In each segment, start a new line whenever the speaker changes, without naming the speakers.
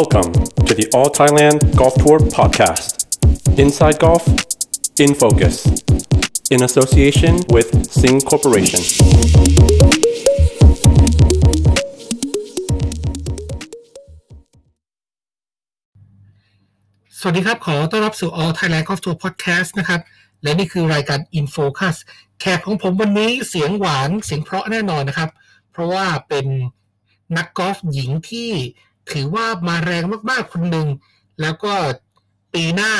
Welcome to the All Thailand Golf Tour podcast. Inside Golf, in focus, in association with Sing Corporation.
สวัสดีครับ ขอต้อนรับสู่ All Thailand Golf Tour Podcast นะครับ และนี่คือรายการ In Focus แขกของผมวันนี้เสียงหวานเสียงเพราะแน่นอนนะครับ เพราะว่าเป็นนักกอล์ฟหญิงที่ ถือว่ามาแรงมากๆคนหนึ่ง แล้วก็ปีหน้า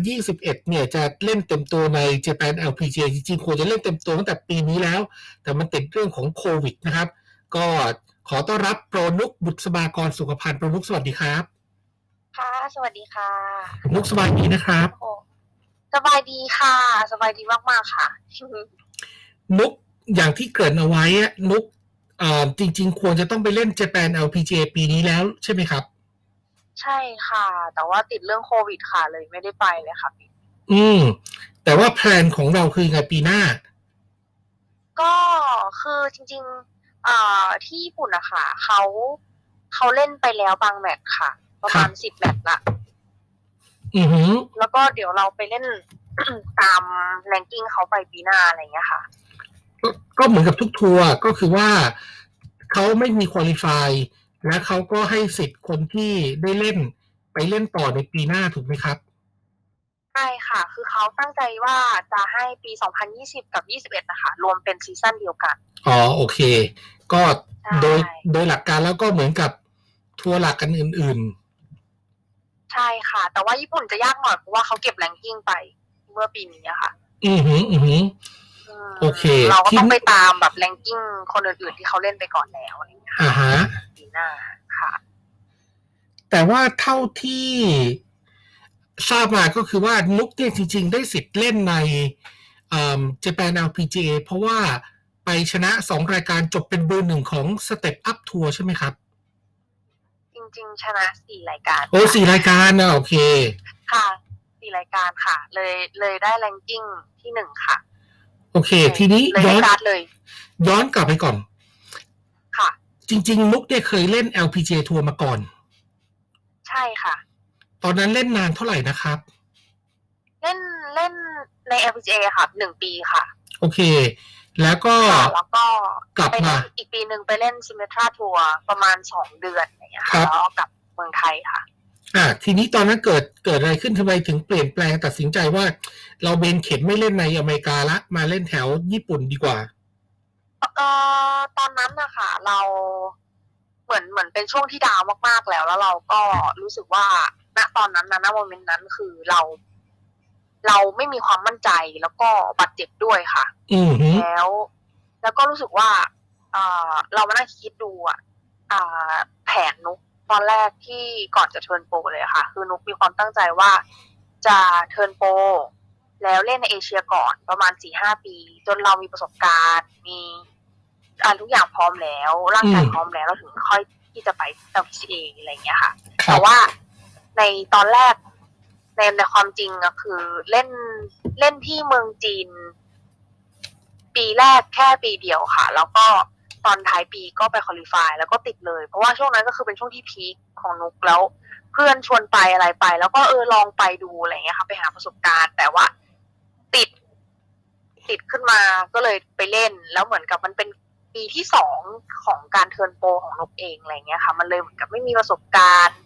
2021 เนี่ยจะเล่นเต็มตัวใน Japan LPGA จริงๆควรจะเล่นเต็มตัวตั้งแต่ปีนี้แล้ว แต่มันติดเรื่องของโควิดนะครับ ก็ขอต้อนรับโปรนุกบุษบากรสุขพันธ์โปรนุกสวัสดีครับ
ค่ะ สวัสดีค่ะ
นุกสบายดีนะครับ
โอ้สบายดีค่ะ สบายดีมากๆค่ะ
นุกอย่างที่เกริ่นเอาไว้อะนุกเอ่อ จริง ๆ ควรจะต้องไปเล่น Japan LPGA ปีนี้แล้วใช่ไหมครับ
ใช่ค่ะ แต่ว่าติดเรื่องโควิดค่ะเลยไม่ได้ไปเลยค่ะพี่
อืม แต่ว่าแพลนของเราคือไงปีหน้า
ก็คือจริงๆเอ่อที่ญี่ปุ่นอะค่ะเขาเขาเล่นไปแล้วบางแมตช์ค่ะ ประมาณสิบแมตช์ละ
อือหือ
แล้วก็เดี๋ยวเราไปเล่น ตามแรงกิ้งเขาไปปีหน้าอะไรอย่างเงี้ยค่ะ
ก็ก็เหมือนกับทุกทัวร์ก็คือว่าเขาไม่มีคุริฟายและเขาก็ให้สิทธิ์คนที่ได้เล่นไปเล่นต่อในปีหน้าถูกไหมครับ
ใช่ค่ะ คือเขาตั้งใจว่าจะให้ปี 2020 กับ 21 นะคะ รวมเป็นซีซั่นเดียวกัน
อ๋อ โอเค ก็
ใช่
โดยโดยหลักการแล้วก็เหมือนกับทัวร์หลักกันอื่น
ใช่ค่ะ แต่ว่าญี่ปุ่นจะยากหน่อยเพราะว่าเขาเก็บแรงกิ้งไปเมื่อปีนี้อะค่ะ
ๆอือหือ อือหือ
อืม
โอเค
เราก็ต้อง
ที่
ไปตามแบบแรงกิ้งคนอื่นๆที่เขาเล่นไปก่อนแล้วอะไรอย่างเงี้ยค่ะ
อ่าฮะ
ปีหน้าค่ะ
แต่ว่าเท่าที่ทราบมาก็คือว่านุกเนี่ยจริง ๆ ได้สิทธิ์เล่นในเอ่อ Japan LPGA เพราะว่าไปชนะสองรายการจบเป็นเบอร์หนึ่งของ Step Up Tour ใช่ไหมครับ
จริง ๆ ชนะสี่รายการ
โอ้สี่รายการนะโอเค
ค่ะสี่รายการค่ะ เลยเลยได้แรงกิ้งที่หนึ่งค่ะ
โอเค ทีนี้
เลย
ย้
ได้
อน
การ์ดเลย
ย้อนกลับไปก่อน
ค่ะ
จริงๆนุกเนี่ยเคยเล่น LPGA ทัวร์มาก่อน
ใช่ค่ะ
ตอนนั้นเล่นนานเท่าไหร่นะครับ
เล่นเล่นใน LPGA ค่ะหนึ่งปีค่ะ
โอเค แล้วก็
ค่ะแล้วก็
กลับ
ไป
มา
เล่นอีกปีหนึ่งไปเล่นซิมเมทราทัวร์ประมาณสองเดือนอย่างเงี้ย
ครั
ค่ะ
บ
แล้วก็กลับเมืองไทยค่ะ
อ่าทีนี้ตอนนั้นเกิดเกิดอะไรขึ้นทำไมถึงเปลี่ยนแปลงตัดสินใจว่า เราเบนเข็มไม่เล่นในอเมริกาละ มาเล่นแถวญี่ปุ่นดีกว่า
เอ่อตอนนั้นนะคะเราเหมือนเหมือนเป็นช่วงที่ดาวน์มากๆแล้ว แล้วเราก็รู้สึกว่า ณตอนนั้นนะณ moment นั้นคือเรา เราไม่มีความมั่นใจแล้วก็บาดเจ็บด้วยค่ะ
อืมฮึ
แล้ว แล้วก็รู้สึกว่าเอ่อเรามานั่งคิดดูอะอ่าแผนนุก ตอนแรกที่ก่อนจะ turn pro เลยค่ะ คือนุกมีความตั้งใจว่าจะ turn pro แล้วเล่นในเอเชียก่อนประมาณสี่ห้าปี จนเรามีประสบการณ์ มีอ่าทุกอย่างพร้อมแล้ว ร่างกายพร้อมแล้วเราถึงค่อยที่จะไป LPGA อะไรอย่างเงี้ยค่ะ
ค
แต่ว่าในตอนแรกในในความจริงอะคือเล่นเล่นที่เมืองจีน ปีแรกแค่ปีเดียวค่ะ แล้วก็ ตอนท้ายปีก็ไปคอลิฟายแล้วก็ติดเลย เพราะว่าช่วงนั้นก็คือเป็นช่วงที่พีคของนุกแล้ว เพื่อนชวนไปอะไรไป แล้วก็เออลองไปดูอะไรเงี้ยค่ะไปหาประสบการณ์ แต่ว่าติด ติดขึ้นมาก็เลยไปเล่น แล้วเหมือนกับมันเป็นปีที่สองของการเทิร์นโปรของนกเองอะไรเงี้ยค่ะ มันเลยเหมือนกับไม่มีประสบการณ์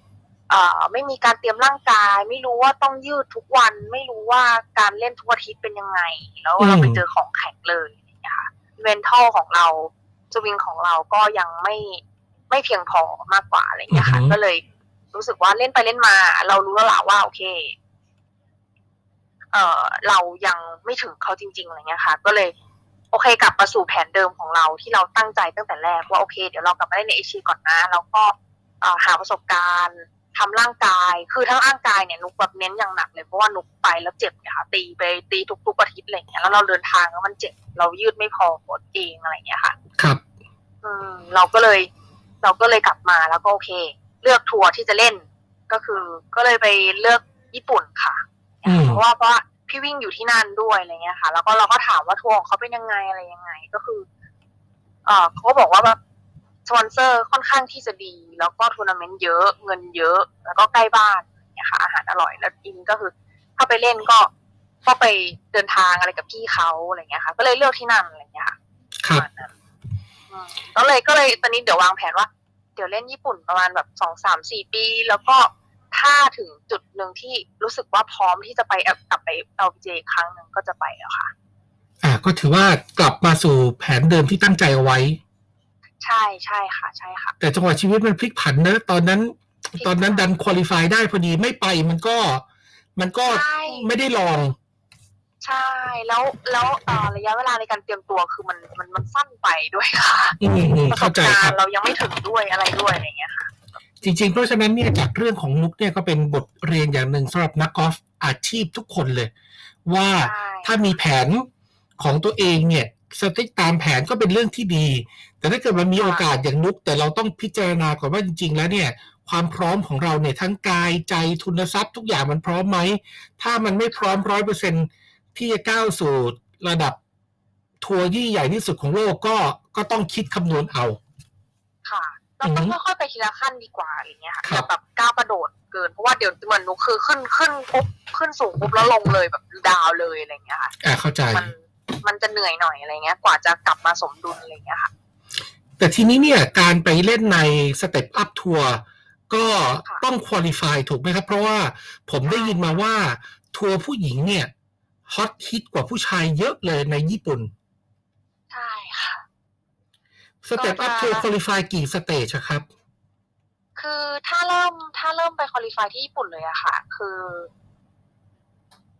เอ่อไม่มีการเตรียมร่างกาย ไม่รู้ว่าต้องยืดทุกวัน ไม่รู้ว่าการเล่นทุกอาทิตย์เป็นยังไง แล้วเราไปเจอของแข็งเลยอะไรอย่างเงี้ยค่ะเวนทัลของเรา วิงของเราก็ยังไม่ไม่เพียงพอมากกว่าอะไรอย่างเงี้ยค่ะ
อือฮึ
ก็เลยรู้สึกว่าเล่นไปเล่นมา เรารู้แล้วล่ะว่าโอเค เอ่อเรายังไม่ถึงเขาจริง ๆอะไรเงี้ยค่ะ ก็เลย โอเคกลับมาสู่แผนเดิมของเราที่เราตั้งใจตั้งแต่แรกว่าโอเค เดี๋ยวเรากลับมาเล่นในเอเชียก่อนนะแล้วก็เอ่อหาประสบการณ์ทำร่างกาย คือทั้งร่างกายเนี่ยนุกแบบเน้นอย่างหนักเลยเพราะว่านุกไปแล้วเจ็บเนี่ยค่ะตีไปตีทุกๆอาทิตย์อะไรเงี้ยแล้วเราเดินทางแล้วมันเจ็บเรายืดไม่พอปวดเองอะไรเงี้ยค่ะ
ครับ
อืมเราก็เลย เราก็เลยกลับมาแล้วก็โอเค เลือกทัวร์ที่จะเล่น ก็คือ ก็เลยไปเลือกญี่ปุ่นค่ะ
อืม
เพราะว่าเพราะว่าพี่วิ่งอยู่ที่นั่นด้วยอะไรเงี้ยค่ะ แล้วก็เราก็ถามว่าทัวร์ของเขาเป็นยังไงอะไรยังไง ก็คือ เออเขาก็บอกว่าแบบสปอนเซอร์ค่อนข้างที่จะดี แล้วก็ทัวร์นาเมนต์เยอะ เงินเยอะ แล้วก็ใกล้บ้านเนี่ยค่ะ อาหารอร่อยแล้วอินก็คือ ถ้าไปเล่นก็ก็ไปเดินทางอะไรกับพี่เขาอะไรเงี้ยค่ะ ก็เลยเลือกที่นั่นอะไรเงี้ยค่ะ
ครับ
ก็เลยก็เลยตอนนี้เดี๋ยววางแผนว่า เดี๋ยวเล่นญี่ปุ่นประมาณแบบสองสามสี่ปี แล้วก็ถ้าถึงจุดหนึ่งที่รู้สึกว่าพร้อมที่จะไปกลับไปเอาเจครั้งหนึ่งก็จะไปแล้วค่ะ
อ่า ก็ถือว่ากลับมาสู่แผนเดิมที่ตั้งใจเอาไว้
ใช่ใช่ค่ะ ใช่ค่ะ
แต่จังหวะชีวิตมันพลิกผันเนอะตอนนั้น
พลิกผัน
ตอนนั้นดันคุริฟายได้พอดีไม่ไปมันก็ มันก็
ใช่
ไม่ได้ลอง
ใช่แล้วแล้วเอ่อระยะเวลาในการเตรียมตัวคือมันมันมันสั้นไปด้วยค่ะ
อืมอืม
ประส
เข้า
บ
ใจ
การ
ครับ
ณ์เรายังไม่ถึงด้วยอะไรด้วยอะไรเงี้ยค่ะ
จริงๆ เพราะฉะนั้นเนี่ยจากเรื่องของนุกเนี่ยก็เป็นบทเรียนอย่างหนึ่งสำหรับนักกอล์ฟอาชีพทุกคนเลย ว่า
ใช่
ถ้ามีแผนของตัวเองเนี่ยสติ๊กตามแผนก็เป็นเรื่องที่ดี แต่ถ้าเกิดมันมีโอกาสอย่างนุกแต่เราต้องพิจารณาก่อนว่าจริง ๆ แล้วเนี่ยความพร้อมของเราเนี่ยทั้งกายใจทุนทรัพย์ทุกอย่างมันพร้อมไหม ถ้ามันไม่พร้อมร้อยเปอร์เซ็น ที่จะก้าวสู่ระดับทัวร์ที่ใหญ่ที่สุดของโลกก็ก็ต้องคิดคำนวณเอา
ค่ะเรา
อื
ต้อ
องฮึ
ค่อยๆไปทีละขั้นดีกว่าอะไรเงี้ยค่ะ
ครับ
อย่าแบบก้าวกระโดดเกิน เพราะว่าเดี๋ยวเหมือนหนูคือขึ้นขึ้นปุ๊บขึ้นสูงปุ๊บแล้วลงเลยแบบดาวเลยอะไรเงี้ยค่ะ
อ่าเข้าใจ
มันมันจะเหนื่อยหน่อยอะไรเงี้ย กว่าจะกลับมาสมดุลอะไรเงี้ยค่ะ
แต่ทีนี้เนี่ยการไปเล่นในStep Up Tour ก็
ค่ะ
ต้อง qualify ถูกไหมครับ เพราะว่าผมได้ยินมาว่าทัวร์ผู้หญิงเนี่ย ฮอตฮิตกว่าผู้ชายเยอะเลยในญี่ปุ่น
ใช่ค่ะ
Step Up
ก็จะ
ทัวร์ qualifyกี่ stage อะครับ
คือถ้าเริ่มถ้าเริ่มไป qualify ที่ญี่ปุ่นเลยอะค่ะ คือ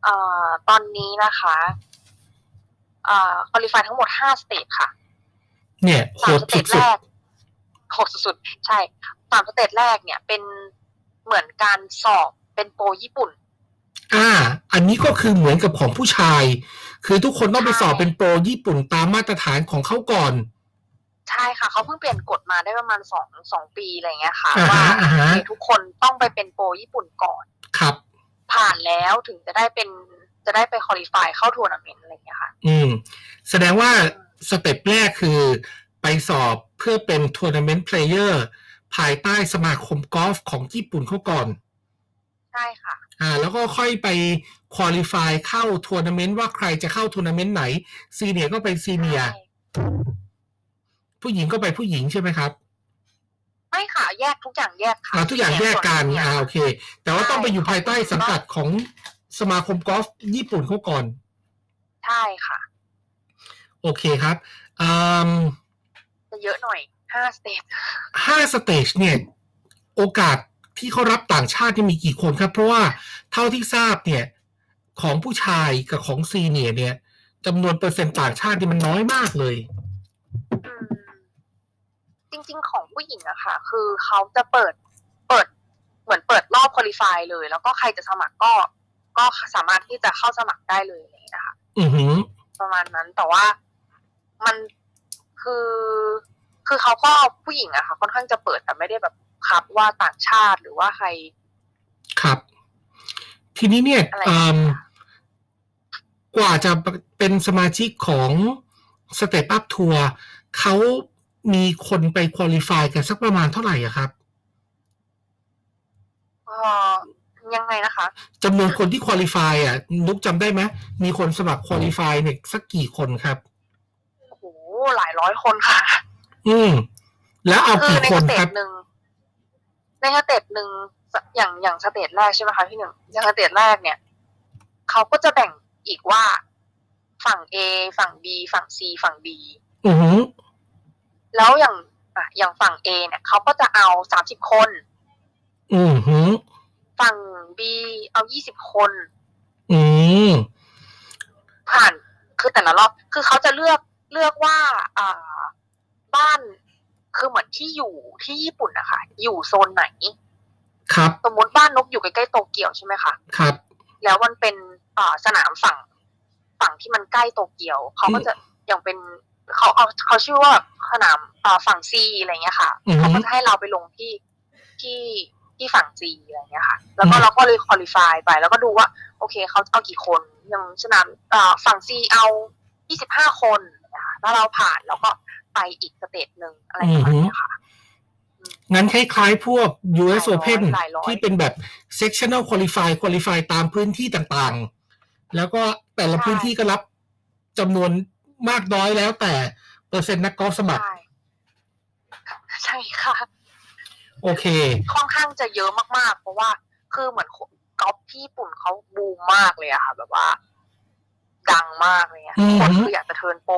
เอ่อตอนนี้นะคะเอ่อ qualify ทั้งหมดห้า stage ค่ะ
เนี่ยโห
สาม
ด
สเต
สุ
จแร
ด
กโหดสุดๆใช่สาม stage แรกเนี่ยเป็นเหมือนการสอบเป็นโปรญี่ปุ่น
ๆ อ่า อันนี้ก็คือเหมือนกับของผู้ชาย คือทุกคนต้องไปสอบเป็นโปรญี่ปุ่นตามมาตรฐานของเขาก่อน
ใช่ค่ะเขาเพิ่งเปลี่ยนกฎมาได้ประมาณสองสองปีอะไรเงี้ยค่ะ
อ่าฮะ
ว่า
อ่าฮะ
โอเคทุกคนต้องไปเป็นโปรญี่ปุ่นก่อน
ครับ
ผ่านแล้วถึงจะได้เป็นจะได้ไป qualify เข้าทัวร์นาเมนต์อะไรเงี้ยค่ะ
อืม แสดงว่า step แรกคือไปสอบเพื่อเป็น tournament player ภายใต้สมาคมกอล์ฟของญี่ปุ่นเขาก่อน
ใช่ค่ะ
อ่าแล้วก็ค่อยไป qualify เข้าทัวร์นาเมนต์ว่าใครจะเข้าทัวร์นาเมนต์ไหน senior ก็ไป senior
ใช่
ผู้หญิงก็ไปผู้หญิงใช่ไหมครับ
ไม่ค่ะแยกทุกอย่างแยกค่ะ
อ่าทุกอย่างแยกกัน
ส่ว
อ่า
เย
โอเค แต่ว่าต้องไปอยู่ภายใต้สังกัดของสมาคมกอล์ฟญี่ปุ่นเขาก่อน
ใช่ค่ะ
โอเคครับอืม
จะเยอะหน่อยห้า stage
ห้า stage เนี่ย โอกาส ที่เขารับต่างชาตินี่มีกี่คนครับ เพราะว่าเท่าที่ทราบเนี่ยของผู้ชายกับของ senior เนี่ยจำนวนเปอร์เซ็นต์ต่างชาตินี่มันน้อยมากเลย
อืมจริง ๆ ของผู้หญิงอะค่ะ คือเขาจะเปิดเปิดเหมือนเปิดรอบคุริฟายเลย แล้วก็ใครจะสมัครก็ ก็สามารถที่จะเข้าสมัครได้เลยอะไรอย่างเงี้ยค่ะ
อือหือ
ประมาณนั้นแต่ว่ามันคือ คือเขาก็ผู้หญิงอะค่ะค่อนข้างจะเปิดแต่ไม่ได้แบบ คับว่าต่างชาติหรือว่าใคร
ครับ ทีนี้เนี่ย
อะไร
อืมกว่าจะเป็นสมาชิกของสเต p อัพทัวร์เขามีคนไป qualify กันสักประมาณเท่าไหร่อะครับ
เอ่อยังไงนะคะ
จำนวนคนที่ qualify อะ นุกจำได้ไหมมีคนสมัคร qualify เนี่ยสักกี่คนครับ
โอ้โหหลายร้อยคนค่ะ
อืมแล้วเอา
คือ
กี่
ใน
คน
สเต
ครั
จ
บ
หนคือใน stage หนึ่ง ใน stage หนึ่งอย่างอย่าง stage แรกใช่ไหมคะพี่หนึ่งอย่าง stage แรกเนี่ยเขาก็จะแบ่งอีกว่าฝั่ง A ฝั่ง B ฝั่ง C ฝั่ง D
อือหือ
แล้วอย่างอะอย่างฝั่ง A เนี่ยเขาก็จะเอาสามสิบคน
อือหือ
ฝั่ง B เอายี่สิบคน
อืม
ผ่านคือแต่ละรอบ คือเขาจะเลือกเลือกว่าอ่าบ้าน คือเหมือนที่อยู่ที่ญี่ปุ่นนะคะอยู่โซนไหน
ครับ
สมมติบ้านนกอยู่ใกล้ๆโตเกียวใช่ไหมคะ
ครับ
แล้วมันเป็นอ่าสนามฝั่งฝั่งที่มันใกล้โตเกียวเขาก็จะอย่างเป็นเขาเอาเขาชื่อว่าสนามอ่าฝั่งซีอะไรเงี้ยค่ะ
อือฮึ
เขาก็จะให้เราไปลงที่ที่ที่ฝั่งซีอะไรเงี้ยค่ะ แล้วก็
อืม
เราก็เลยคุริฟายไป แล้วก็ดูว่า โอเคเขาเอากี่คนอย่างสนามอ่าฝั่งซีเอายี่สิบห้าคนนะคะถ้าเราผ่านแล้วก็ ไปอีกสเตจหนึ่งอะไรประมาณเนี้ยค่ะ
งั้นคล้ายๆ พวก US
หลายร้อย
Open
หลายร้อย
ที่เป็นแบบ sectional qualify qualify ตามพื้นที่ต่างๆ แล้วก็แต่ละพื้นที่ก็รับจำนวนมากน้อยแล้วแต่เปอร์เซ็นต์นักกอล์ฟสมัคร
ใช่ใช่ค่ะ
โอเค
ค่อนข้างจะเยอะมากๆ เพราะว่าคือเหมือนกอล์ฟที่ญี่ปุ่นเขาบูมมากเลยอะค่ะ แบบว่า ดังมากเลยอะ
อื
ทุ
ม
กคนคืออยากจะเทิร์นโปร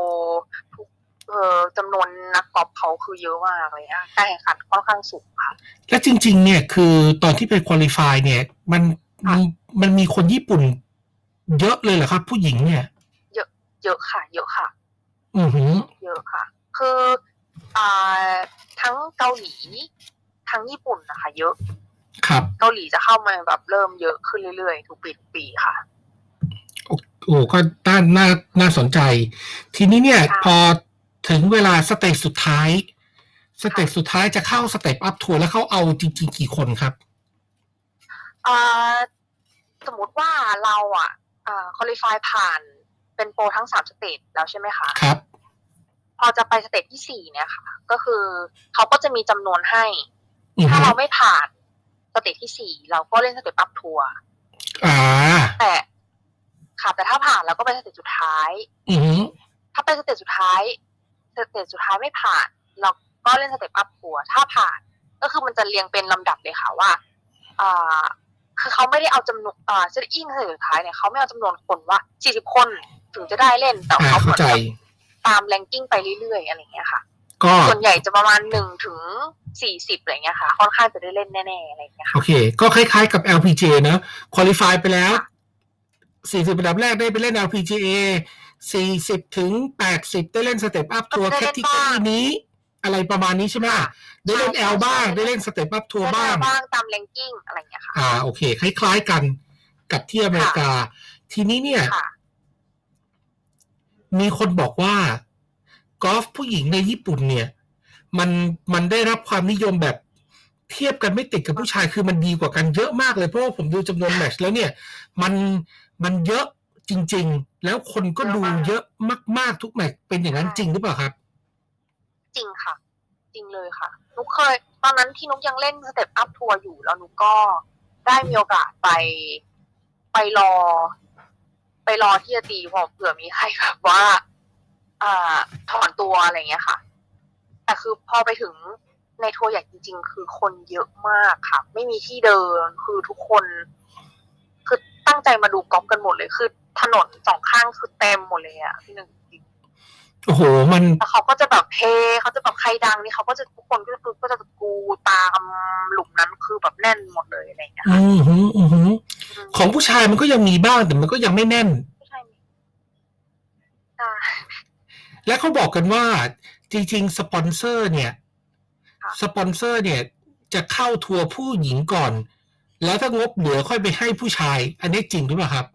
ทุก เออจำนวนนักกอล์ฟเขาคือเยอะมากเลยอะการแข่งขันค่อนข้างสูงค่ะ
และจริง ๆ เนี่ยคือตอนที่ไปคุริฟายเนี่ย มันมันมันมีคนญี่ปุ่น เยอะเลยเหรอครับ ผู้หญิงเนี่ย
เยอะค่ะ เยอะค่ะ
อือหือ
เยอะค่ะ คืออ่าทั้งเกาหลีทั้งญี่ปุ่นนะคะ เยอะ
ครับ
เกาหลีจะเข้ามาแบบเริ่มเยอะขึ้นเรื่อยๆทุกปีทุกปีค่ะ
โอ้ก็น่าน่าน่าสนใจ ทีนี้เนี่ย
ค่ะ
พอ ถึงเวลา stage สุดท้าย stage สุดท้ายจะเข้า Step Up Tour แล้วเขาเอาจริงๆกี่คนครับ
อ่าสมมติว่าเราอะอ่า qualify ผ่านเป็นโปรทั้งสาม stage แล้วใช่ไหมคะ
ครับ
พอจะไป stage ที่สี่เนี่ยค่ะ ก็คือเขาก็จะมีจำนวนให้
อือ
ถ้า
หือ
เราไม่ผ่าน stage ที่สี่เราก็เล่น Step Up Tourอ่าแต่ค่ะแต่ถ้าผ่านเราก็ไป stage สุดท้าย
อือหือ
ถ้าไป stage สุดท้าย stage สุดท้ายไม่ผ่าน เราก็เล่น Step Up Tour ถ้าผ่าน ก็คือมันจะเรียงเป็นลำดับเลยค่ะว่าอ่าคือเขาไม่ได้เอาจำนวนอ่าจะอิง stage สุดท้ายเนี่ยเขาไม่เอาจำนวนคนว่า40คนถึงจะได้เล่นแต่เขาเห
เข้า
มือนไล่ตาม ranking ไปเรื่อยๆอะไรอย่างเงี้ยค่ะ
ก็
ส่วนใหญ่จะประมาณหนึ่งถึงสี่สิบอะไรเงี้ยค่ะ ค่อนข้างจะได้เล่นแน่ๆอะไรอย่างเงี้ย
โอ
ค่ะ
เค ก็คล้ายๆกับ LPGA นะคุริฟายไปแล้ว40อันดับแรกได้ไปเล่น LPGA 40 ถึง 80 ได้เล่นสเต็ปอัพทัวร์
ได้
แค
เล่น
ตตา
บ้าง
นี้ อะไรประมาณนี้ใช่ไหมได้เล่น
ใช่
L บ้าง
ใช่
ได้เล่นสเต็ปอัพทัวร์
ได้
บ้าง
บ้างตามแรงกิ้งอะไรอย่างเงี้ยค่ะ
อ่าโอเค คล้ายๆกันกับที่อเมริกา ทีนี้เนี่ย
ค่ะ
มีคนบอกว่ากอล์ฟผู้หญิงในญี่ปุ่นเนี่ย มันมันได้รับความนิยมแบบเทียบกันไม่ติดกับผู้ชายคือมันดีกว่ากันเยอะมากเลยเพราะว่าผมดูจำนวนแมตช์แล้วเนี่ย มันมันเยอะจริงๆ แล้วคนก็ดูเยอะมาก ๆ ทุกแมตช์เป็นอย่างนั้นจริงหรือเปล่าครับ
จริงค่ะ จริงเลยค่ะนุกเคย ตอนนั้นที่นุกยังเล่น Step Up Tour อยู่แล้วนุกก็ได้มีโอกาสไปไปรอ ไปรอที่จะตีพอเผื่อมีใครแบบว่าอ่าถอนตัวอะไรเงี้ยค่ะ แต่คือพอไปถึงในทัวร์ใหญ่จริง ๆ คือคนเยอะมากค่ะ ไม่มีที่เดินคือทุกคน คือตั้งใจมาดูกอล์ฟกันหมดเลยคือ ถนนสองข้างคือเต็มหมดเลยอะพี่หนึ่งจริง
โอ้โห มัน
แล้วเขาก็จะแบบเฮเขาจะแบบใครดังนี่เขาก็จะทุกคนก็คือก็จะกูตามหลุมนั้นคือแบบแน่นหมดเลยอะไรอย่างเงี้ย
อือหืออือหือ
อืม
ของผู้ชายมันก็ยังมีบ้างแต่มันก็ยังไม่แน่น
ไม่ใช่ไหมใช่
และเขาบอกกันว่าจริงๆ สปอนเซอร์เนี่ย
ค่ะ
สปอนเซอร์เนี่ย จะเข้าทัวร์ผู้หญิงก่อน แล้วถ้างบเหลือค่อยไปให้ผู้ชาย อันนี้จริงหรือเปล่าครับ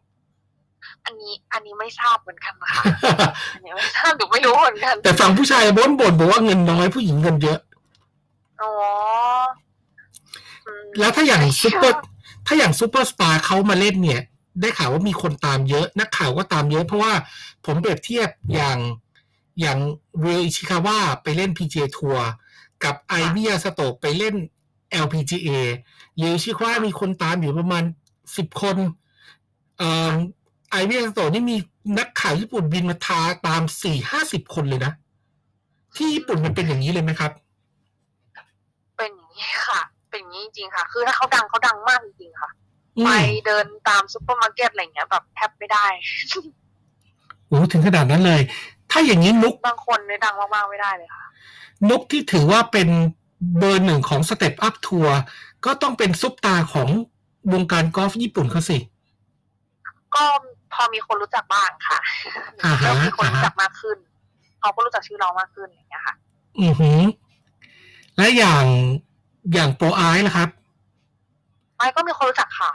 อันนี้อันนี้ไม่ทราบเหมือนกันค่ะอันนี้ไม่ทราบหนูไม่รู้เหมือนกัน
แต่ฝั่งผู้ชายบ่นบ่นบอกว่าเงินน้อยผู้หญิงเงินเยอะ
อ๋ออืม
แล้วถ้าอย่างซูเปอร์ถ้าอย่างซูเปอร์สตาร์เขามาเล่นเนี่ย ได้ข่าวว่ามีคนตามเยอะ นักข่าวก็ตามเยอะ เพราะว่าผมเปรียบเทียบอย่างอย่างเรียว อิชิคาวาไปเล่น PGA ทัวร์กับไอ มิยาซาโตะไปเล่น LPGA เรียว อิชิคาวามีคนตามอยู่ประมาณสิบคนเอ่อ ไอ มิยาซาโตะนี่มีนักข่าวญี่ปุ่นบินมาทาตามสี่ห้าสิบคนเลยนะ ที่ญี่ปุ่นมันเป็นอย่างนี้เลยไหมครับ
เป็นอย่างนี้ค่ะ เป็นอย่างนี้จริงๆค่ะ คือถ้าเขาดังเขาดังมากจริงๆค่ะ
อืม
ไปเดินตามซุปเปอร์มาร์เก็ตอะไรอย่างเงี้ยแบบแทบไม่ได้
โอ้ถึงขนาดนั้นเลย ถ้าอย่างนี้นุก
บางคนเนี่ยดังมากๆไม่ได้เลยค่ะ
นุกที่ถือว่าเป็นเบอร์หนึ่งของ Step Up Tour ก็ต้องเป็นซุปตาของวงการกอล์ฟญี่ปุ่นเขาสิ
ก็ พอมีคนรู้จักบ้างค่ะ
อ่าฮะ
เริ่มมีคน
อ่าฮะ
รู้จักมากขึ้นเขาก็รู้จักชื่อเรามากขึ้นอย่างเงี้ยค่ะ
อือหือ และอย่างอย่างโปรไอซ์นะครับ
ไม่ก็มีคนรู้จักค่ะ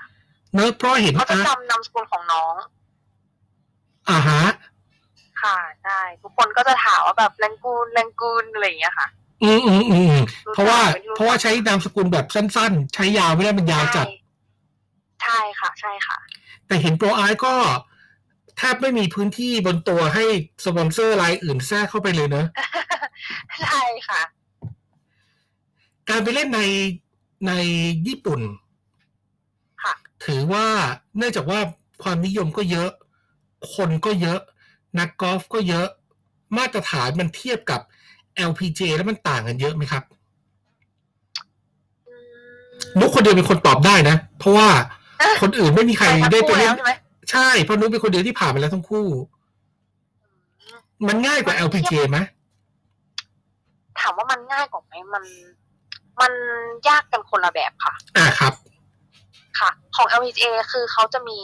เนอะเพราะเห็น
เขาจะ
อาร์ต
จำนามสกุลของน้อง
อ่าฮะ
ค่ะใช่ทุกคนก็จะถามว่าแบบแรงกูนแรงกูนอะไรอย่างเงี้ยค่ะ
อืมอืมอืม
รู้จัก
เพราะว่า
เป็นรู้จัก
เพราะว่าใช้นามสกุลแบบสั้น ๆ ใช้ยาวไม่ได้มันยาวจัด
ใช่ใช่ค่ะ ใช่ค่ะ
แต่เห็นโปรไอซ์ก็แทบไม่มีพื้นที่บนตัวให้สปอนเซอร์รายอื่นแทรกเข้าไปเลยเนอะ
ใช่ค่ะ
การไปเล่นในในญี่ปุ่น
ค่ะ
ถือว่าเนื่องจากว่าความนิยมก็เยอะ คนก็เยอะ นักกอล์ฟก็เยอะ มาตรฐานมันเทียบกับ LPGA แล้วมันต่างกันเยอะไหมครับ
อืม
นุกคนเดียวเป็นคนตอบได้นะ เพราะว่า คนอื่นไม่มีใครได้ไปเล่น
ใช่ไหม
ใช่เพราะนุกเป็นคนเดียวที่ผ่านมาแล้วทั้งคู่ มันง่ายกว่า LPGA ไหม
ถามว่ามันง่ายกว่าไหมมัน มันยากกันคนละแบบค่ะ
อ่าครับ
ค่ะ ของ LPGA คือเขาจะมี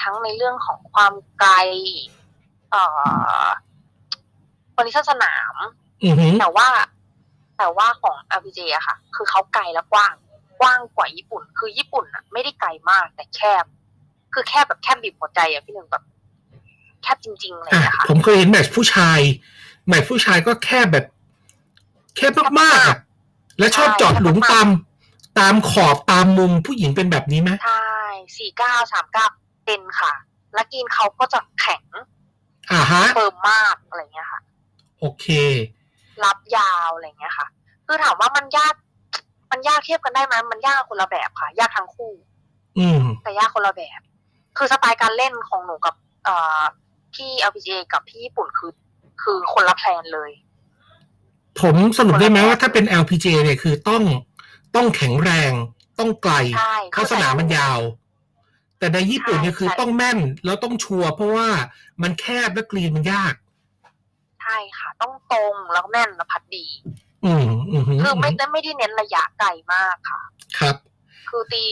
ทั้งในเรื่องของความไกลเอ่อ condition สนาม
อือหือ
แต่ว่า แต่ว่าของ LPGA อะค่ะ คือเขาไกลและกว้าง กว้างกว่าญี่ปุ่น คือญี่ปุ่นอะไม่ได้ไกลมากแต่แคบ คือแคบแบบแคบบีบหัวใจอะพี่หนึ่งแบบ แคบจริงๆเลย
อะ
นะคะ
ผมเคยเห็นแมตช์ผู้ชายแมตช์ผู้ชายก็แค่แบบ แคบมากๆอะและชอบเจอดหลุมตามตามขอบตามมุมผู้หญิงเป็นแบบนี้ไหม
ใช่สี่เก้าสามเก้าเป็นค่ะ และกินเขาก็จะแข็ง
อ่าฮะ
เฟิร์มมากอะไรเงี้ยค่ะ
โอเค
รับยาวอะไรเงี้ยค่ะ คือถามว่ามันยาก มันยากเทียบกันได้ไหมมันยากคนละแบบค่ะ ยากทั้งคู่
อืม
แต่ยากคนละแบบ คือสไตล์การเล่นของหนูกับเอ่อพี่ LPGA กับพี่ญี่ปุ่นคือคือคนละแพลนเลย
ผมสรุปได้ไหมว่าถ้าเป็น LPGA เนี่ยคือต้องต้องแข็งแรง ต้องไกล
ใช่
เพราะสนามมันยาว แต่ในญี่ปุ่นเนี่ยคือ
ใช่
ต้องแม่นแล้วต้องชัวร์เพราะว่ามันแคบและกรีนมันยาก
ใช่ค่ะ ต้องตรงแล้วก็แม่นและพัดดี
อืมอืม
คือไม่ได้ไม่ได้เน้นระยะไกลมากค่ะ
ครับ
คือตี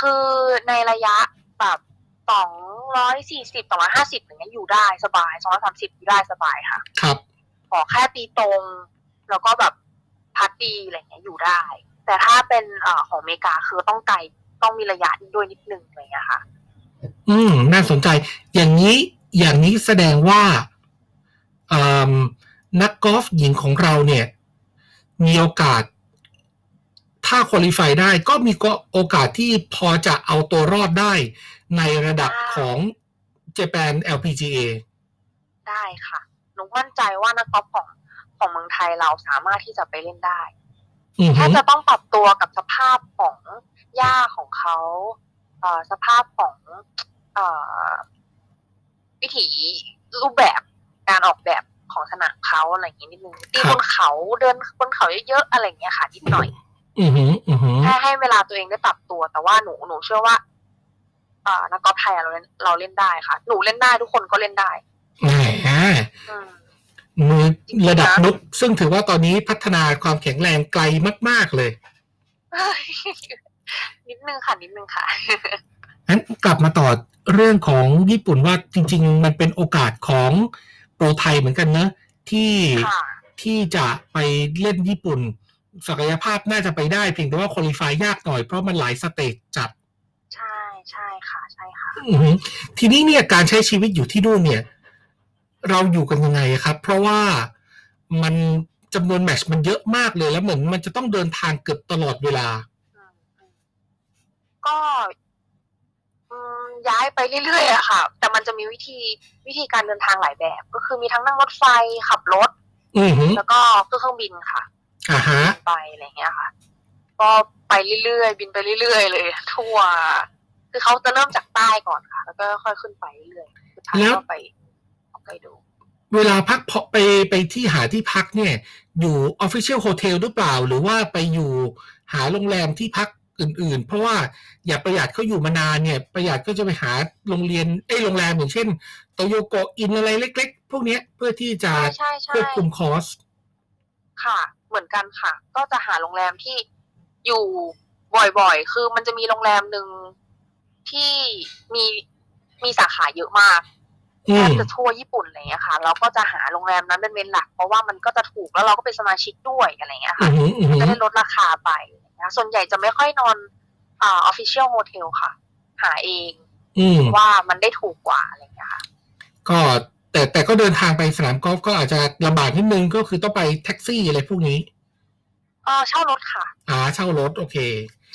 คือในระยะแบบสองร้อยสี่สิบสองร้อยห้าสิบอย่างเงี้ยอยู่ได้สบายสองร้อยสามสิบอยู่ได้สบายค่ะ
ครับ
ขอแค่ตีตรง แล้วก็แบบพัดดีอะไรเงี้ยอยู่ได้ แต่ถ้าเป็นเอ่อของอเมริกาคือต้องไกลต้องมีระยะด้วยนิดนึงอะไรเงี้ยค่ะ
อืม น่าสนใจ อย่างนี้อย่างนี้แสดงว่าอืมนักกอล์ฟหญิงของเราเนี่ย มีโอกาส ถ้าคุริฟายได้ก็มีก็โอกาสที่พอจะเอาตัวรอดได้ในระดับ
อ่า
ของ Japan LPGA
ได้ค่ะหนูมั่นใจว่านักกอล์ฟของของเมืองไทยเราสามารถที่จะไปเล่นได้
อือ
แค่
ฮึ
จะต้องปรับตัวกับสภาพของหญ้าของเขาเอ่อสภาพของเอ่อวิถีรูปแบบการออกแบบ ของสนามเขาอะไรอย่างนี้นิดนึงตีบนเขาเดินบนเขาเยอะๆอะไรอย่างเงี้ยค่ะนิดหน่อย
อือฮึอือฮึ
แค่ให้เวลาตัวเองได้ปรับตัว แต่ว่าหนูหนูเชื่อว่าเอ่อนักกอล์ฟไทยอะเราเล่นเราเล่นได้ค่ะ หนูเล่นได้ทุกคนก็เล่นได้
แหม
อืม
มือระดับนุกซึ่งถือว่าตอนนี้พัฒนาความแข็งแรงไกลมาก ๆเลย
นิดนึงค่ะ นิดนึงค่ะ
งั้นกลับมาต่อเรื่องของญี่ปุ่นว่าจริง ๆ มันเป็นโอกาสของ โปรไทยเหมือนกันเนอะที่
ค่ะ
ที่จะไปเล่นญี่ปุ่น ศักยภาพน่าจะไปได้เพียงแต่ว่าคุริฟายยากหน่อยเพราะมันหลายสเตจจัด
ใช่ใช่ค่ะใช่ค่ะ
อือหือทีนี้เนี่ยการใช้ชีวิตอยู่ที่นู่นเนี่ย เราอยู่กันยังไงครับ เพราะว่ามันจำนวนแมตช์มันเยอะมากเลยแล้วเหมือนมันจะต้องเดินทางเกือบตลอดเวลา
อืมอืมก็อืม ย้ายไปเรื่อยๆอะค่ะ แต่มันจะมีวิธีวิธีการเดินทางหลายแบบ ก็คือมีทั้งนั่งรถไฟขับรถ
อือหือ
แล้วก็ขึ้นเครื่องบินค่ะ
อ่าฮะ
ไปอะไรเงี้ยค่ะ ก็ไปเรื่อยๆบินไปเรื่อยๆเลย ทั่ว คือเขาจะเริ่มจากใต้ก่อนค่ะ แล้วก็ค่อยขึ้นไปเรื่อยๆสุดท้ายก็ไปไปดู
เวลาพักพอไปไปที่หาที่พักเนี่ย อยู่ official hotel หรือเปล่า หรือว่าไปอยู่หาโรงแรมที่พัก อื่น ๆ เพราะว่าอย่าประหยัดเขาอยู่มานานเนี่ยประหยัดก็จะไปหาโรงเรียนเอ้ยโรงแรมอย่างเช่น Toyoko Inn อะไรเล็ก ๆ พวกเนี้ยเพื่อที่จะ
ใช่ใช่ใช่
ควบคุม cost
ค่ะ เหมือนกันค่ะ ก็จะหาโรงแรมที่อยู่บ่อยๆ คือมันจะมีโรงแรมหนึ่งที่มีมีสาขาเยอะมาก
อื
แท
ม
บจะทั่วญี่ปุ่นอะไรเงี้ยค่ะ เราก็จะหาโรงแรมนั้นเป็น main หลัก เพราะว่ามันก็จะถูกแล้วเราก็เป็นสมาชิกด้วยอะไรเงี้ย
อื
ค่ะ
อหืออือหือ
จะได้ลดราคาไป นะส่วนใหญ่จะไม่ค่อยนอนอ่า official hotel ค่ะ หาเอง
อืม
ว่ามันได้ถูกกว่าอะไรเงี้ยค่ะ
ก็แต่แต่ก็เดินทางไปสนามกอล์ฟก็อาจจะลำบากนิดนึงก็คือต้องไปแท็กซี่อะไรพวกนี้
เออเช่ารถค่ะ
อ่าเช่ารถโอเค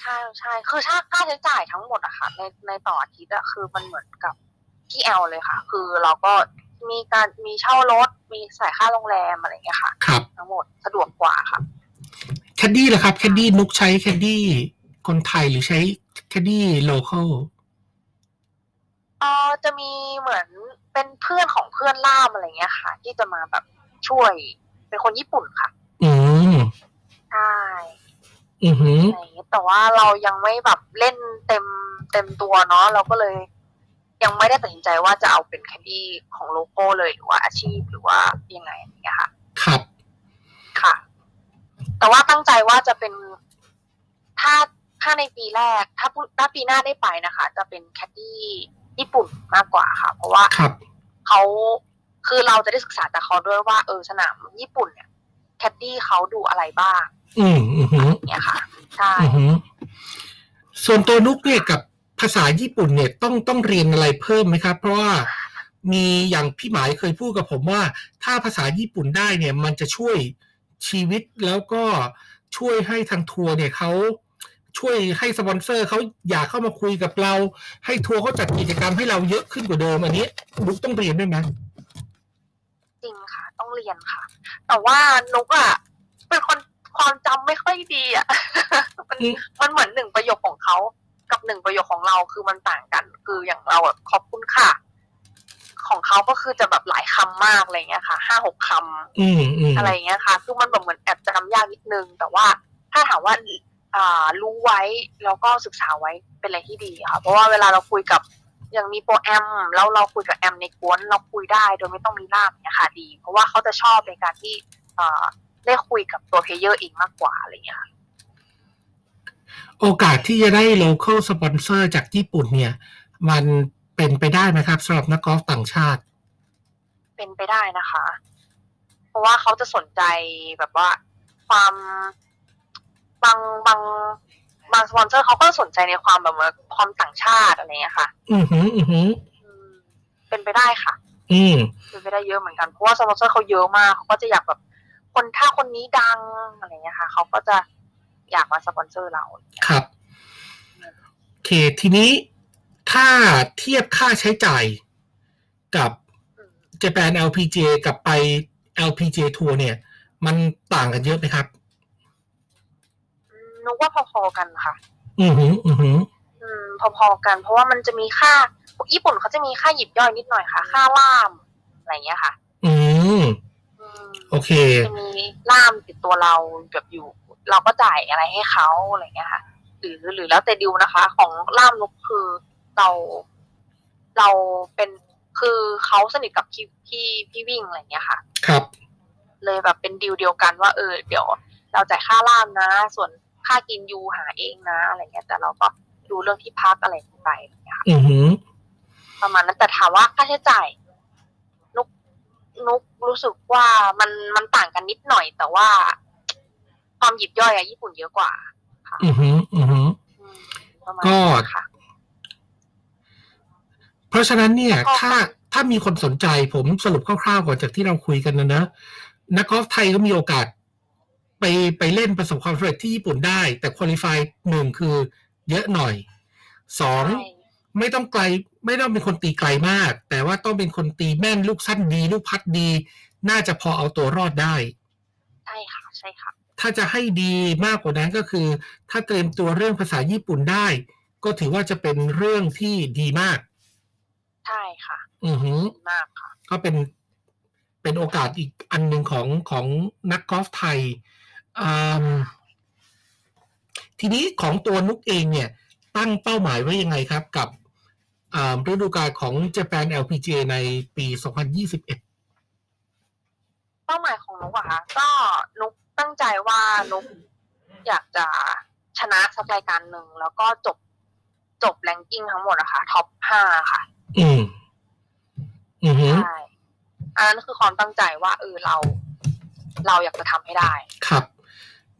ใช่ใช่คือค่าค่าใช้จ่ายทั้งหมดอะค่ะ ในในต่ออาทิตย์อะคือมันเหมือนกับที่ L เลยค่ะ คือเราก็มีการมีเช่ารถมีสายค่าโรงแรมอะไรอย่างเงี้ยค่ะ
ครับ
ทั้งหมดสะดวกกว่าค่ะ
แคดดี้ล่ะครับแคดดี้นุกใช้แคดดี้คนไทยหรือใช้แคดดี้ localเอ
อจะมีเหมือนเป็นเพื่อนของเพื่อนล่ามอะไรเงี้ยค่ะ ที่จะมาแบบช่วยเป็นคนญี่ปุ่นค่ะ
อืม
ใช่
อือหือ
อะไรอย่างเงี้ยแต่ว่าเรายังไม่แบบเล่นเต็มเต็มตัวเนาะเราก็เลย ยังไม่ได้ตัดสินใจว่าจะเอาเป็นแคนดี้ของโลโก้เลยหรือว่าอาชีพหรือว่ายังไงอย่างเงี้ยค่ะ
ครับ
ค่ะ แต่ว่าตั้งใจว่าจะเป็นถ้าถ้าในปีแรก ถ้าพูถ้าปีหน้าได้ไปนะคะ จะเป็นแคดดี้ญี่ปุ่นมากกว่าค่ะ เพราะว่า
ครับ
เขาคือเราจะได้ศึกษาจากเขาด้วยว่า เออสนามญี่ปุ่นเนี่ยแคดดี้เขาดูอะไรบ้าง
อืมอือหือ
เนี่ยค่ะใช่
อือหือส่วนตัวนุกเนี่ยกับภาษาญี่ปุ่นเนี่ยต้องต้องเรียนอะไรเพิ่มไหมครับ เพราะว่ามีอย่างพี่หมายเคยพูดกับผมว่า ถ้าภาษาญี่ปุ่นได้เนี่ย มันจะช่วย ชีวิตแล้วก็ช่วยให้ทางทัวร์เนี่ยเขาช่วยให้สปอนเซอร์เขาอยากเข้ามาคุยกับเรา ให้ทัวร์เขาจัดกิจกรรมให้เราเยอะขึ้นกว่าเดิมอันนี้นุกต้องเรียนด้วยไหม
จริงค่ะ ต้องเรียนค่ะ แต่ว่านุกอะเป็นคนความจำไม่ค่อยดีอะมัน
อืม
มันเหมือนหนึ่งประโยคของเขากับหนึ่งประโยคของเราคือมันต่างกัน คืออย่างเราแบบขอบคุณค่ะ ของเขาก็คือจะแบบหลายคำมากอะไรเงี้ยค่ะห้าหกคำ
อืมอืม
อะไรอย่างเงี้ยค่ะคือมันแบบเหมือนแอบจำยากนิดนึง แต่ว่าถ้าถามว่าอ่ารู้ไว้แล้วก็ศึกษาไว้เป็นอะไรที่ดีค่ะเพราะว่าเวลาเราคุยกับอย่างมี Pro-Am แล้วเราคุยกับ Am ในก๊วนเราคุยได้โดยไม่ต้องมีล่ามเนี่ยค่ะดี เพราะว่าเขาจะชอบในการที่อ่าได้คุยกับตัว player เองมากกว่าอะไรอย่างเงี้ยค่ะ
โอกาสที่จะได้ local sponsor จากญี่ปุ่นเนี่ย มัน เป็นไปได้ไหมครับสำหรับนักกอล์ฟต่างชาติ
เป็นไปได้นะคะ เพราะว่าเขาจะสนใจแบบว่าความบางบางบางสปอนเซอร์เขาก็สนใจในความแบบว่าความต่างชาติอะไรอย่างเงี้ยค่ะ
อือหืออือหือ
อืมเป็นไปได้ค่ะ
อืม
เป็นไปได้เยอะเหมือนกันเพราะว่าสปอนเซอร์เขาเยอะมากเขาก็จะอยากแบบคนถ้าคนนี้ดังอะไรเงี้ยค่ะเขาก็จะอยากมาสปอนเซอร์เรา
ครับโอเคทีนี้ ถ้าเทียบค่าใช้จ่ายกับ
อืม
Japan LPG กับไป LPG ทัวร์เนี่ย มันต่างกันเยอะไหมครับ
อืมนึกว่าพอๆกันค่ะ
อือหือ อือหือ
อืม พอๆกัน เพราะว่ามันจะมีค่า ญี่ปุ่นเขาจะมีค่าหยิบย่อยนิดหน่อยค่ะ ค่าล่าม อะไรเงี้ยค่ะ
อืม
อืม
โอเค
จะมีล่ามติดตัวเราแบบอยู่ เราก็จ่ายอะไรให้เขาอะไรเงี้ยค่ะ หรือหรือแล้วแต่ดิวนะคะ ของล่ามนุกคือ เรา เราเป็นคือเขาสนิทกับพี่พี่พี่วิ่งอะไรเงี้ยค่ะ
ครับ
เลยแบบเป็นดีลเดียวกันว่าเออเดี๋ยว เราจ่ายค่าล่ามนะ ส่วนค่ากินยูหาเองนะอะไรเงี้ย แต่เราก็ดูเรื่องที่พักอะไรไปอะไรเงี้ยค่ะ
อือหือ
ประมาณนั้นแต่ถามว่าค่าใช้จ่ายนุกนุกรู้สึกว่ามันมันต่างกันนิดหน่อย แต่ว่าความหยิบย่อยอะญี่ปุ่นเยอะกว่า
อือหือ อือหือ
อืมประมาณ
ก็
นั้นค่ะ
เพราะฉะนั้นเนี่ย
ก็
ถ้าถ้ามีคนสนใจผมสรุปคร่าวๆก่อนจากที่เราคุยกันนะนะนักกอล์ฟไทยก็มีโอกาส ไปไปเล่นประสบความสำเร็จที่ญี่ปุ่นได้ แต่คุริฟายหนึ่งคือเยอะหน่อยสอง
ใช่
ไม่ต้องไกลไม่ต้องเป็นคนตีไกลมาก แต่ว่าต้องเป็นคนตีแม่นลูกสั้นดีลูกพัดดี น่าจะพอเอาตัวรอดได้
ใช่ค่ะใช่ค่ะ
ถ้าจะให้ดีมากกว่านั้นก็คือ ถ้าเตรียมตัวเรื่องภาษาญี่ปุ่นได้ ก็ถือว่าจะเป็นเรื่องที่ดีมาก
ใช่ค่ะ
อือหือ
ดีมากค่ะ
ก็เป็นเป็นโอกาสอีกอันหนึ่งของของนักกอล์ฟไทยอืมทีนี้ของตัวนุกเองเนี่ย ตั้งเป้าหมายไว้ยังไงครับ กับอ่าฤดูกาลของ Japan LPGA ในปี 2021
เป้าหมายของนุกอะค่ะก็นุกตั้งใจว่านุกอยากจะชนะสักรายการหนึ่ง แล้วก็จบจบแรงกิ้งทั้งหมดอะค่ะท็อปห้าค่ะ
อืม อือหือ
ใช่อันนั้นคือความตั้งใจว่าเออเรา เราอยากจะทำให้ได้
ครับ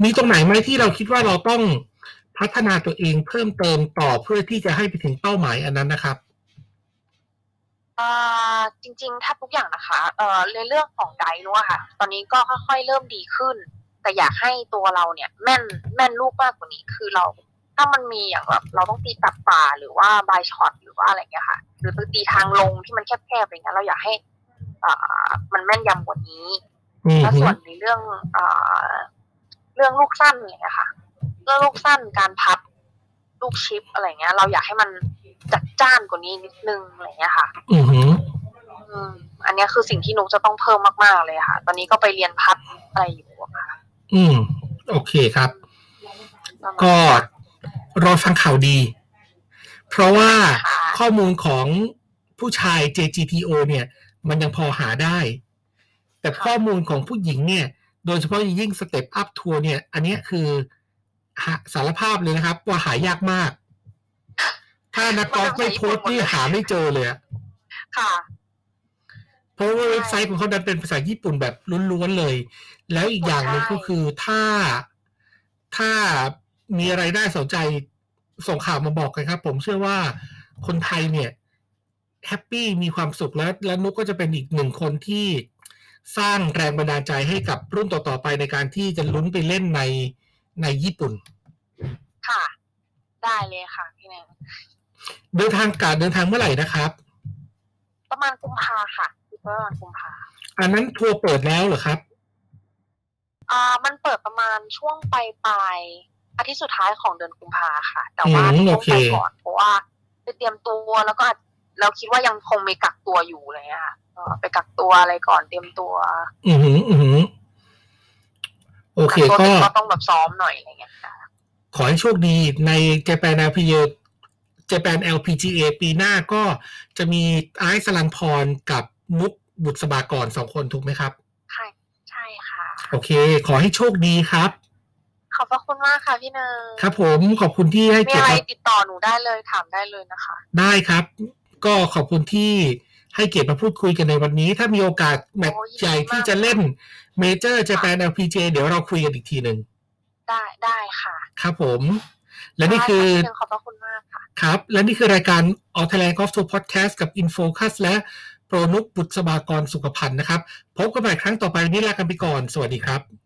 มีตรงไหนไหมที่เราคิดว่าเราต้องพัฒนาตัวเองเพิ่มเติมต่อเพื่อที่จะให้ไปถึงเป้าหมายอันนั้นนะครับ
อ่าจริงๆ ถ้าทุกอย่างนะคะเอ่อในเรื่องของไกด์นู้นอะค่ะ ตอนนี้ก็ค่อยๆ เริ่มดีขึ้น แต่อยากให้ตัวเราเนี่ย แม่นแม่นลูกมากกว่านี้ คือเรา ถ้ามันมีอย่างแบบเราต้องตีตัดป่าหรือว่าบายช็อตหรือว่าอะไรเงี้ยค่ะ หรือตีทางลงที่มันแคบๆอะไรเงี้ยเราอยากให้อ่ามันแม่นยำกว่านี้
อืม
แล้วส่วนในเรื่องอ่าเรื่องลูกสั้นอะไรเงี้ยค่ะเรื่องลูกสั้นการพับลูกชิปอะไรเงี้ย เราอยากให้มันจัดจ้านกว่านี้นิดนึงอะไรเงี้ยค่ะ
อืม
อืมอันเนี้ยคือสิ่งที่นุกจะต้องเพิ่มมากๆเลยค่ะ ตอนนี้ก็ไปเรียนพับอะไรอยู่อะค่ะ
อืม โอเคครับ
ประมาณ
ก็
นั้น
รอฟังข่าวดี เพราะว่า
ค่ะ
ข้อมูลของผู้ชาย JGTO เนี่ย มันยังพอหาได้ แต่ข้อมูลของผู้หญิงเนี่ย โดยเฉพาะอย่างยิ่ง Step Up Tour เนี่ย อันเนี้ยคือหาสารภาพเลยนะครับ ว่าหายากมาก ถ้านักกอล์ฟไม่โพสต์นี่หาไม่เจอเลยอะ
ค่ะ
เพราะว่าเว็บไซต์ของเขาดันเป็นภาษาญี่ปุ่นแบบล้วนๆเลย แล้วอีกอย่างหนึ่งก็คือถ้าถ้า มีอะไรได้สนใจส่งข่าวมาบอกกันครับ ผมเชื่อว่าคนไทยเนี่ยแฮปปี้มีความสุขแล้วและนุกก็จะเป็นอีกหนึ่งคนที่สร้างแรงบันดาลใจให้กับรุ่นต่อๆไปในการที่จะลุ้นไปเล่นในในญี่ปุ่น
ค่ะ ได้เลยค่ะพี่แนน
เดินทางการเดินทางเมื่อไหร่นะครับ
ประมาณกุมภาค่ะคือประมาณกุมภา
อันนั้นทัวร์เปิดแล้วเหรอครับ
อ่า มันเปิดประมาณช่วงปลายปลายๆ อาทิตย์สุดท้ายของเดือนกุมภาค่ะ แต่ว่า
อืม
ต้
โอ
อง
เค
ไปก่อนเพราะว่าไปเตรียมตัวแล้วก็อาจเราคิดว่ายังคงมีกักตัวอยู่เลยอะค่ะเอ่อไปกักตัวอะไรก่อนเตรียมตัว
อือหืออือหือโอเค
กักตัว
ก็
เสร็จก็ต้องแบบซ้อมหน่อยอะไรเงี้ยค่ะ
ขอให้โชคดีใน Japan LPGA Japan LPGA ปีหน้าก็จะมีไอซ์สลันพรกับมุกบุษบากรสองคนถูกไหมครับ
ใช่ ใช่ค่ะ
โอเค ขอให้โชคดีครับ
ขอบพระคุณมากค่ะพี่เนย
ครับผมขอบคุณที่ให้
มี
เกียร
อะไร
ติมา
ติดต่อหนูได้เลยถามได้เลยนะคะ
ได้ครับ ก็ขอบคุณที่ให้เกียรติมาพูดคุยกันในวันนี้ ถ้ามีโอกาสแมตช์
โอ้ยินดี
ใหญ่ที่จะเล่นเมเจอร์ Japan LPGA เดี๋ยวเราคุยกันอีกทีหนึ่ง
ได้ได้ค่ะ
ครับผม และนี่คือ
ได้ะพี่เนยขอบพระคุณมากค่ะ
ครับ และนี่คือรายการ All Thailand Golf Tour Podcast กับ Infocus และโปรนุกบุตรสบากรสุขพันธ์นะครับ พบกันใหม่ครั้งต่อไปวันนี้ลากันไปก่อน สวัสดีครับ